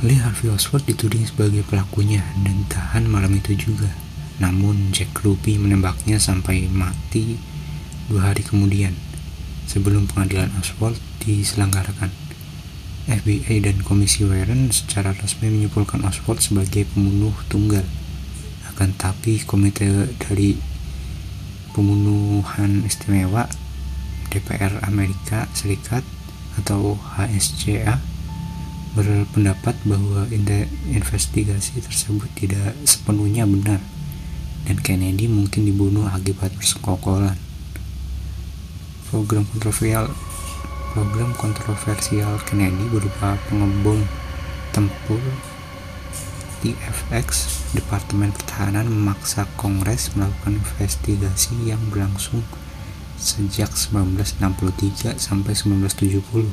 Lee Harvey Oswald dituding sebagai pelakunya dan ditahan malam itu juga. Namun Jack Ruby menembaknya sampai mati dua hari kemudian sebelum pengadilan Oswald diselenggarakan. FBI dan Komisi Warren secara resmi menyimpulkan Oswald sebagai pembunuh tunggal. Akan tapi komite dari pembunuhan istimewa DPR Amerika Serikat atau HSCA berpendapat bahwa investigasi tersebut tidak sepenuhnya benar dan Kennedy mungkin dibunuh akibat persekongkolan. Program kontroversial program kontroversial Kennedy berupa pengebom tempur TFX Departemen Pertahanan memaksa Kongres melakukan investigasi yang berlangsung sejak 1963 sampai 1970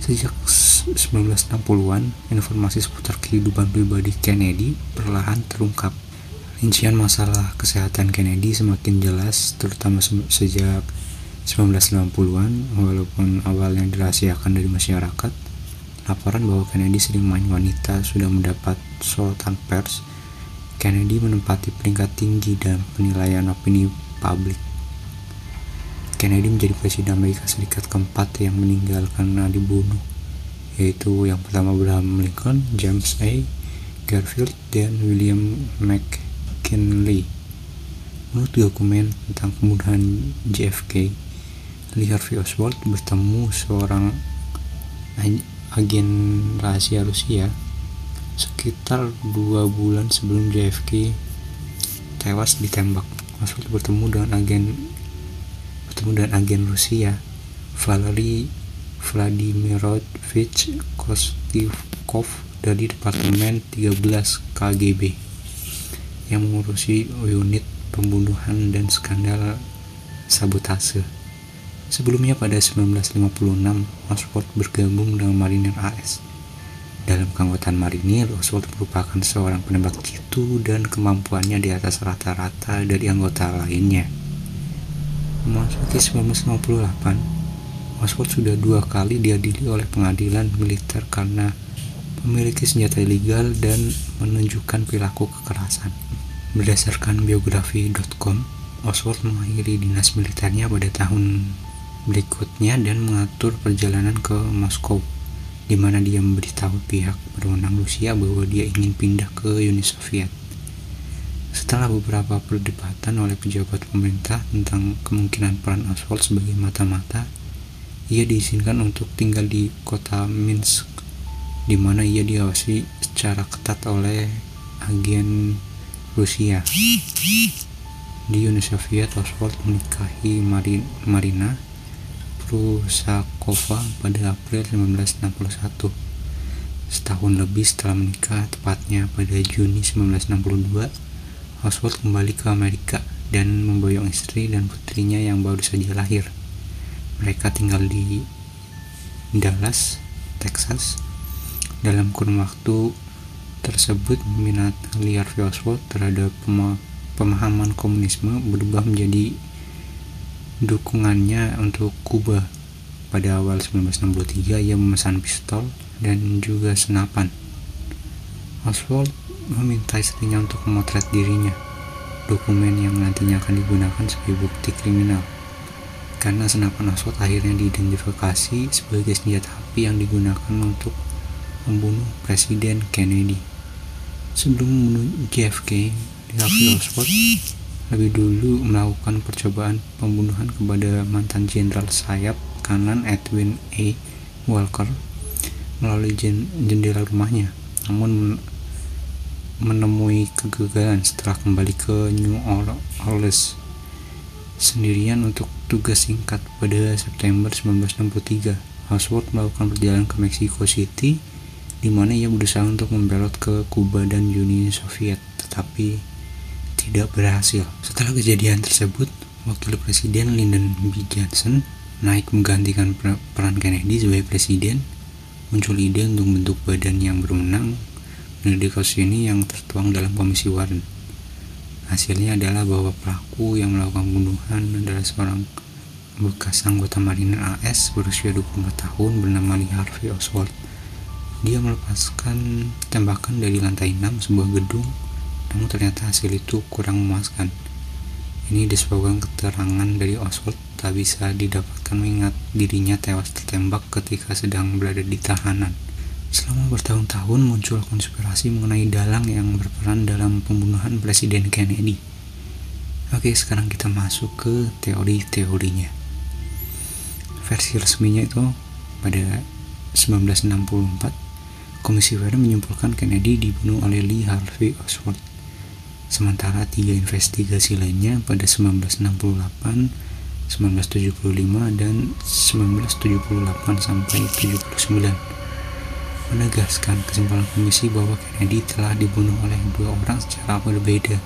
Sejak 1960-an, informasi seputar kehidupan pribadi Kennedy perlahan terungkap. Rincian masalah kesehatan Kennedy semakin jelas, terutama sejak 1990-an, walaupun awalnya dirahasiakan dari masyarakat. Laporan bahwa Kennedy sering main wanita sudah mendapat sorotan pers. Kennedy menempati peringkat tinggi dalam penilaian opini publik. Kennedy menjadi presiden Amerika Serikat keempat yang meninggal karena dibunuh, yaitu yang pertama Abraham Lincoln, James A. Garfield, dan William McKinley. Menurut dokumen tentang pembunuhan JFK, Lee Harvey Oswald bertemu seorang agen rahasia Rusia sekitar dua bulan sebelum JFK tewas ditembak. Oswald bertemu dengan agen bertemu dengan agen Rusia Valery Vladimirovich Kostivkov dari Departemen 13 KGB yang mengurusi unit pembunuhan dan skandal sabotase. Sebelumnya pada 1956, Oswald bergabung dengan Marinir AS. Dalam keanggotaan marinir, Oswald merupakan seorang penembak jitu dan kemampuannya di atas rata-rata dari anggota lainnya. Memasuki 1958, Oswald sudah dua kali diadili oleh pengadilan militer karena memiliki senjata ilegal dan menunjukkan perilaku kekerasan. Berdasarkan biografi.com, Oswald mengakhiri dinas militernya pada tahun berikutnya dan mengatur perjalanan ke Moskow, di mana dia memberitahu pihak berwenang Rusia bahwa dia ingin pindah ke Uni Soviet. Setelah beberapa perdebatan oleh pejabat pemerintah tentang kemungkinan peran Oswald sebagai mata-mata, ia diizinkan untuk tinggal di kota Minsk, di mana ia diawasi secara ketat oleh agen Rusia. Di Uni Soviet, Oswald menikahi Marina Prusakova pada April 1961. Setahun lebih setelah menikah, tepatnya pada Juni 1962, Oswald kembali ke Amerika dan memboyong istri dan putrinya yang baru saja lahir. Mereka tinggal di Dallas, Texas. Dalam kurun waktu tersebut, minat Harvey Oswald terhadap pemahaman komunisme berubah menjadi dukungannya untuk Kuba. Pada awal 1963, ia memesan pistol dan juga senapan. Oswald meminta istrinya untuk memotret dirinya, dokumen yang nantinya akan digunakan sebagai bukti kriminal. Karena senapan Oswald akhirnya diidentifikasi sebagai senjata api yang digunakan untuk membunuh Presiden Kennedy. Sebelum membunuh JFK, Harvey Oswald lebih dulu melakukan percobaan pembunuhan kepada mantan jenderal sayap kanan Edwin A. Walker melalui jendela rumahnya. Namun menemui kegagalan setelah kembali ke New Orleans sendirian untuk tugas singkat pada September 1963. Oswald melakukan perjalanan ke Mexico City di mana ia berusaha untuk membelot ke Kuba dan Uni Soviet, tetapi tidak berhasil. Setelah kejadian tersebut, Wakil Presiden Lyndon B. Johnson naik menggantikan peran Kennedy sebagai presiden, muncul ide untuk membentuk badan yang berwenang kasus ini yang tertuang dalam komisi Warren. Hasilnya adalah bahwa pelaku yang melakukan pembunuhan adalah seorang bekas anggota Marinir AS berusia 24 tahun bernama Lee Harvey Oswald. Dia melepaskan tembakan dari lantai 6 sebuah gedung, namun ternyata hasil itu kurang memuaskan. Ini disebabkan keterangan dari Oswald tak bisa didapatkan mengingat dirinya tewas tertembak ketika sedang berada di tahanan. Selama bertahun-tahun muncul konspirasi mengenai dalang yang berperan dalam pembunuhan Presiden Kennedy. Oke, sekarang kita masuk ke teori-teorinya. Versi resminya itu pada 1964 Komisi Warren menyimpulkan Kennedy dibunuh oleh Lee Harvey Oswald. Sementara tiga investigasi lainnya pada 1968, 1975, dan 1978 sampai 79 menegaskan kesimpulan komisi bahwa Kennedy telah dibunuh oleh dua orang secara berbeda.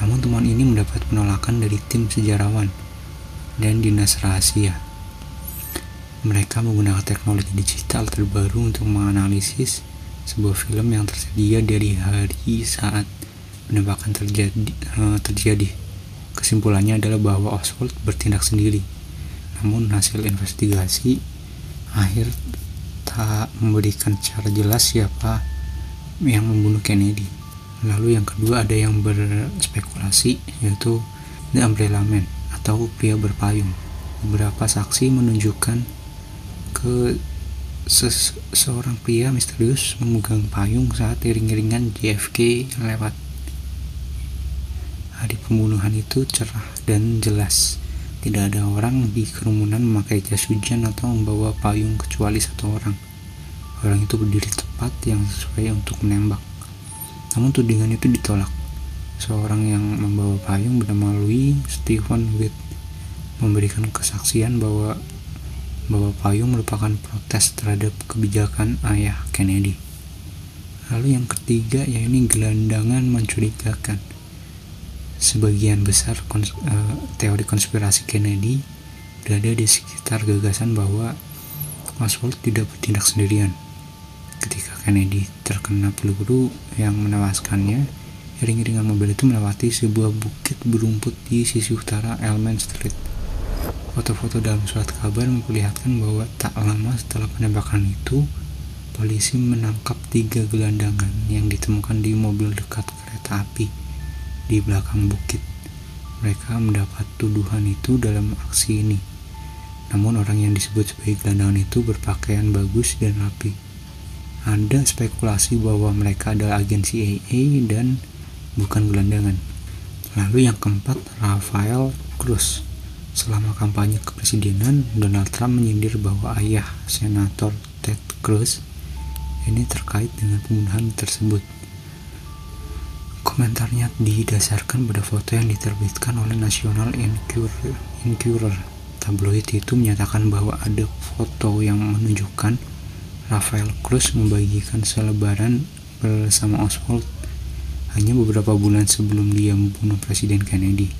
Namun temuan ini mendapat penolakan dari tim sejarawan dan dinas rahasia mereka menggunakan teknologi digital terbaru untuk menganalisis sebuah film yang tersedia dari hari saat penembakan terjadi, uh, terjadi. Kesimpulannya adalah bahwa Oswald bertindak sendiri. Namun hasil investigasi akhir tak memberikan cara jelas siapa yang membunuh Kennedy. Lalu yang kedua ada yang berspekulasi yaitu The Umbrella Man atau pria berpayung. Beberapa saksi menunjukkan ke seorang pria misterius memegang payung saat iring-iringan JFK lewat. Hari pembunuhan itu cerah dan jelas. Tidak ada orang di kerumunan memakai jas hujan atau membawa payung kecuali satu orang. Orang itu berdiri tepat yang sesuai untuk menembak. Namun tudingan itu ditolak. Seorang yang membawa payung bernama Louis Stephen Witt memberikan kesaksian bahwa bahwa payung merupakan protes terhadap kebijakan ayah Kennedy. Lalu yang ketiga yaitu gelandangan mencurigakan. Sebagian besar kons uh, teori konspirasi Kennedy berada di sekitar gagasan bahwa Oswald tidak bertindak sendirian. Ketika Kennedy terkena peluru yang menewaskannya, iring-iringan mobil itu melewati sebuah bukit berumput di sisi utara Elman Street. Foto-foto dalam surat kabar memperlihatkan bahwa tak lama setelah penembakan itu, polisi menangkap tiga gelandangan yang ditemukan di mobil dekat kereta api di belakang bukit. Mereka mendapat tuduhan itu dalam aksi ini. Namun orang yang disebut sebagai gelandangan itu berpakaian bagus dan rapi. Ada spekulasi bahwa mereka adalah agen CIA dan bukan gelandangan. Lalu yang keempat, Rafael Cruz Selama kampanye kepresidenan, Donald Trump menyindir bahwa ayah Senator Ted Cruz ini terkait dengan pembunuhan tersebut. Komentarnya didasarkan pada foto yang diterbitkan oleh National Enquirer. Enquirer. Tabloid itu menyatakan bahwa ada foto yang menunjukkan Rafael Cruz membagikan selebaran bersama Oswald hanya beberapa bulan sebelum dia membunuh Presiden Kennedy.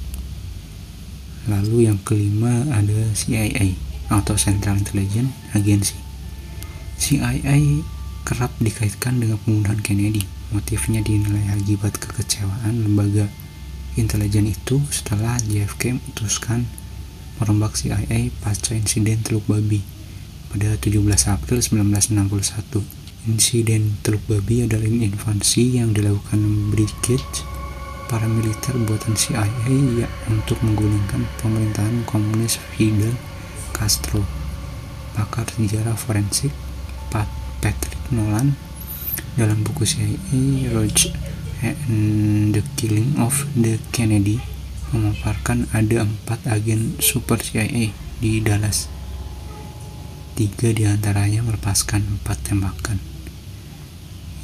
Lalu yang kelima ada CIA atau Central Intelligence Agency. CIA kerap dikaitkan dengan pembunuhan Kennedy. Motifnya dinilai akibat kekecewaan lembaga intelijen itu setelah JFK memutuskan merombak CIA pasca insiden Teluk Babi pada 17 April 1961. Insiden Teluk Babi adalah invasi yang dilakukan Brigade para militer buatan CIA ya untuk menggulingkan pemerintahan komunis Fidel Castro. Pakar sejarah forensik Pat Patrick Nolan dalam buku CIA Roger and the Killing of the Kennedy memaparkan ada empat agen super CIA di Dallas. Tiga di antaranya melepaskan empat tembakan.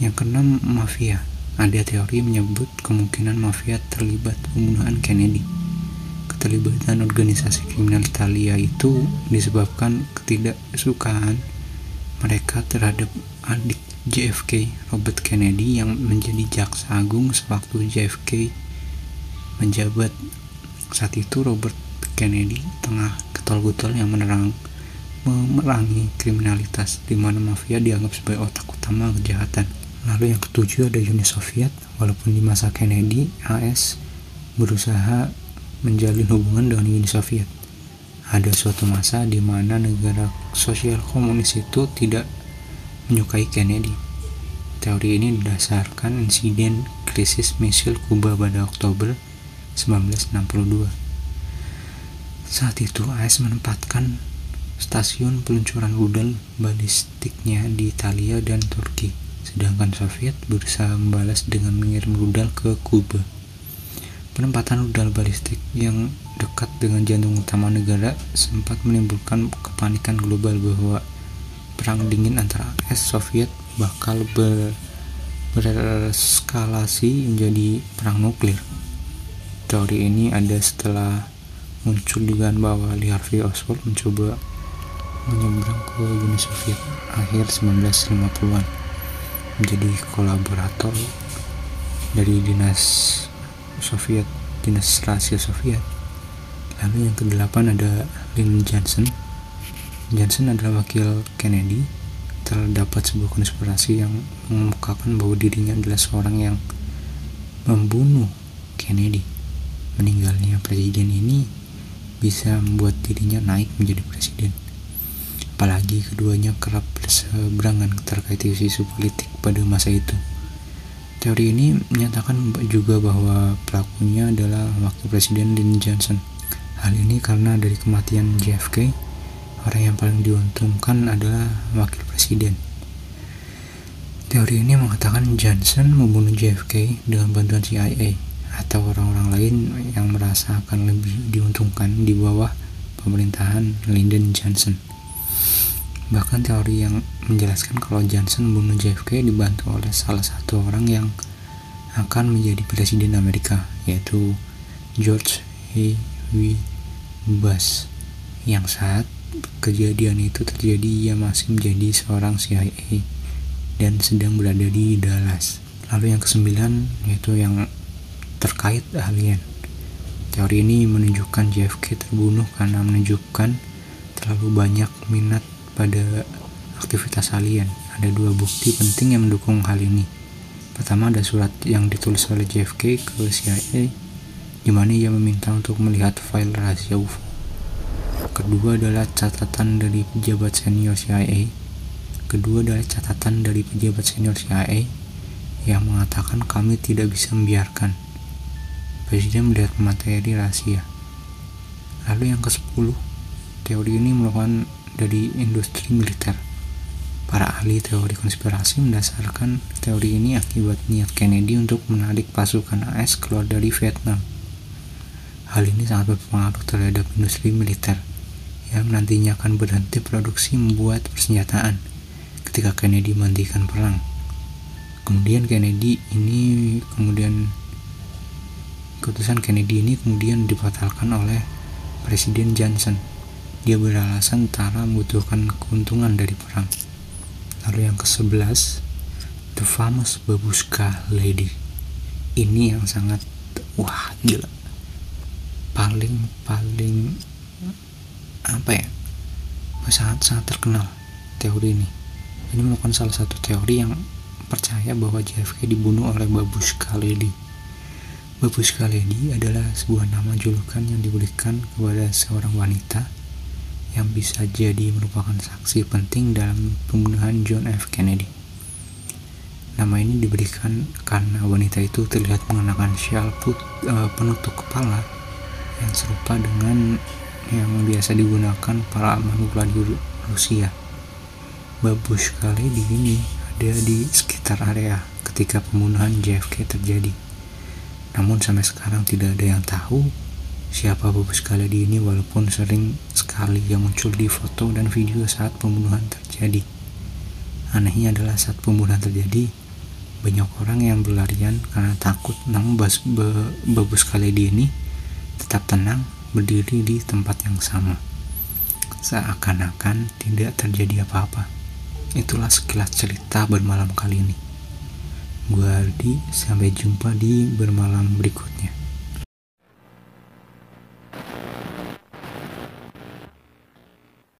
Yang keenam, mafia ada teori menyebut kemungkinan mafia terlibat pembunuhan Kennedy. Keterlibatan organisasi kriminal Italia itu disebabkan ketidaksukaan mereka terhadap adik JFK, Robert Kennedy yang menjadi jaksa agung sewaktu JFK menjabat. Saat itu Robert Kennedy tengah getol-getol yang menerang memerangi kriminalitas di mana mafia dianggap sebagai otak utama kejahatan. Lalu yang ketujuh ada Uni Soviet, walaupun di masa Kennedy, AS berusaha menjalin hubungan dengan Uni Soviet. Ada suatu masa di mana negara sosial komunis itu tidak menyukai Kennedy. Teori ini didasarkan insiden krisis misil Kuba pada Oktober 1962. Saat itu AS menempatkan stasiun peluncuran rudal balistiknya di Italia dan Turki, sedangkan Soviet berusaha membalas dengan mengirim rudal ke Kuba. Penempatan rudal balistik yang dekat dengan jantung utama negara sempat menimbulkan kepanikan global bahwa perang dingin antara AS Soviet bakal ber, bereskalasi menjadi perang nuklir. Teori ini ada setelah muncul dugaan bahwa Lee Harvey Oswald mencoba menyeberang ke Uni Soviet akhir 1950-an menjadi kolaborator dari dinas Soviet, dinas rahasia Soviet. Lalu yang kedelapan ada Lyndon Johnson. Johnson adalah wakil Kennedy terdapat sebuah konspirasi yang mengemukakan bahwa dirinya adalah seorang yang membunuh Kennedy. Meninggalnya presiden ini bisa membuat dirinya naik menjadi presiden. Apalagi keduanya kerap berseberangan terkait isu-isu politik pada masa itu. Teori ini menyatakan juga bahwa pelakunya adalah wakil presiden Lyndon Johnson. Hal ini karena dari kematian JFK, orang yang paling diuntungkan adalah wakil presiden. Teori ini mengatakan Johnson membunuh JFK dengan bantuan CIA atau orang-orang lain yang merasa akan lebih diuntungkan di bawah pemerintahan Lyndon Johnson. Bahkan teori yang menjelaskan kalau Johnson membunuh JFK dibantu oleh salah satu orang yang akan menjadi presiden Amerika, yaitu George W. Bush, yang saat kejadian itu terjadi ia masih menjadi seorang CIA dan sedang berada di Dallas. Lalu yang kesembilan yaitu yang terkait alien. Teori ini menunjukkan JFK terbunuh karena menunjukkan terlalu banyak minat pada aktivitas alien. Ada dua bukti penting yang mendukung hal ini. Pertama ada surat yang ditulis oleh JFK ke CIA di mana ia meminta untuk melihat file rahasia UFO. Kedua adalah catatan dari pejabat senior CIA. Kedua adalah catatan dari pejabat senior CIA yang mengatakan kami tidak bisa membiarkan Presiden melihat materi rahasia. Lalu yang ke-10, teori ini merupakan dari industri militer. Para ahli teori konspirasi mendasarkan teori ini akibat niat Kennedy untuk menarik pasukan AS keluar dari Vietnam. Hal ini sangat berpengaruh terhadap industri militer yang nantinya akan berhenti produksi membuat persenjataan ketika Kennedy menghentikan perang. Kemudian Kennedy ini kemudian keputusan Kennedy ini kemudian dibatalkan oleh Presiden Johnson. Dia beralasan tentara membutuhkan keuntungan dari perang. Lalu yang ke-11, The Famous Babushka Lady. Ini yang sangat wah gila. Paling paling apa ya sangat sangat terkenal teori ini ini merupakan salah satu teori yang percaya bahwa JFK dibunuh oleh Babushka Lady Babushka Lady adalah sebuah nama julukan yang diberikan kepada seorang wanita yang bisa jadi merupakan saksi penting dalam pembunuhan John F. Kennedy. Nama ini diberikan karena wanita itu terlihat mengenakan shawl put, uh, penutup kepala yang serupa dengan yang biasa digunakan para manula di Rusia. Babushka Lady ini ada di sekitar area ketika pembunuhan JFK terjadi. Namun sampai sekarang tidak ada yang tahu siapa Babushka Lady ini walaupun sering sekali yang muncul di foto dan video saat pembunuhan terjadi. Anehnya adalah saat pembunuhan terjadi, banyak orang yang berlarian karena takut namun Babushka Lady ini tetap tenang berdiri di tempat yang sama. Seakan-akan tidak terjadi apa-apa. Itulah sekilas cerita bermalam kali ini. Gua Aldi, sampai jumpa di bermalam berikutnya.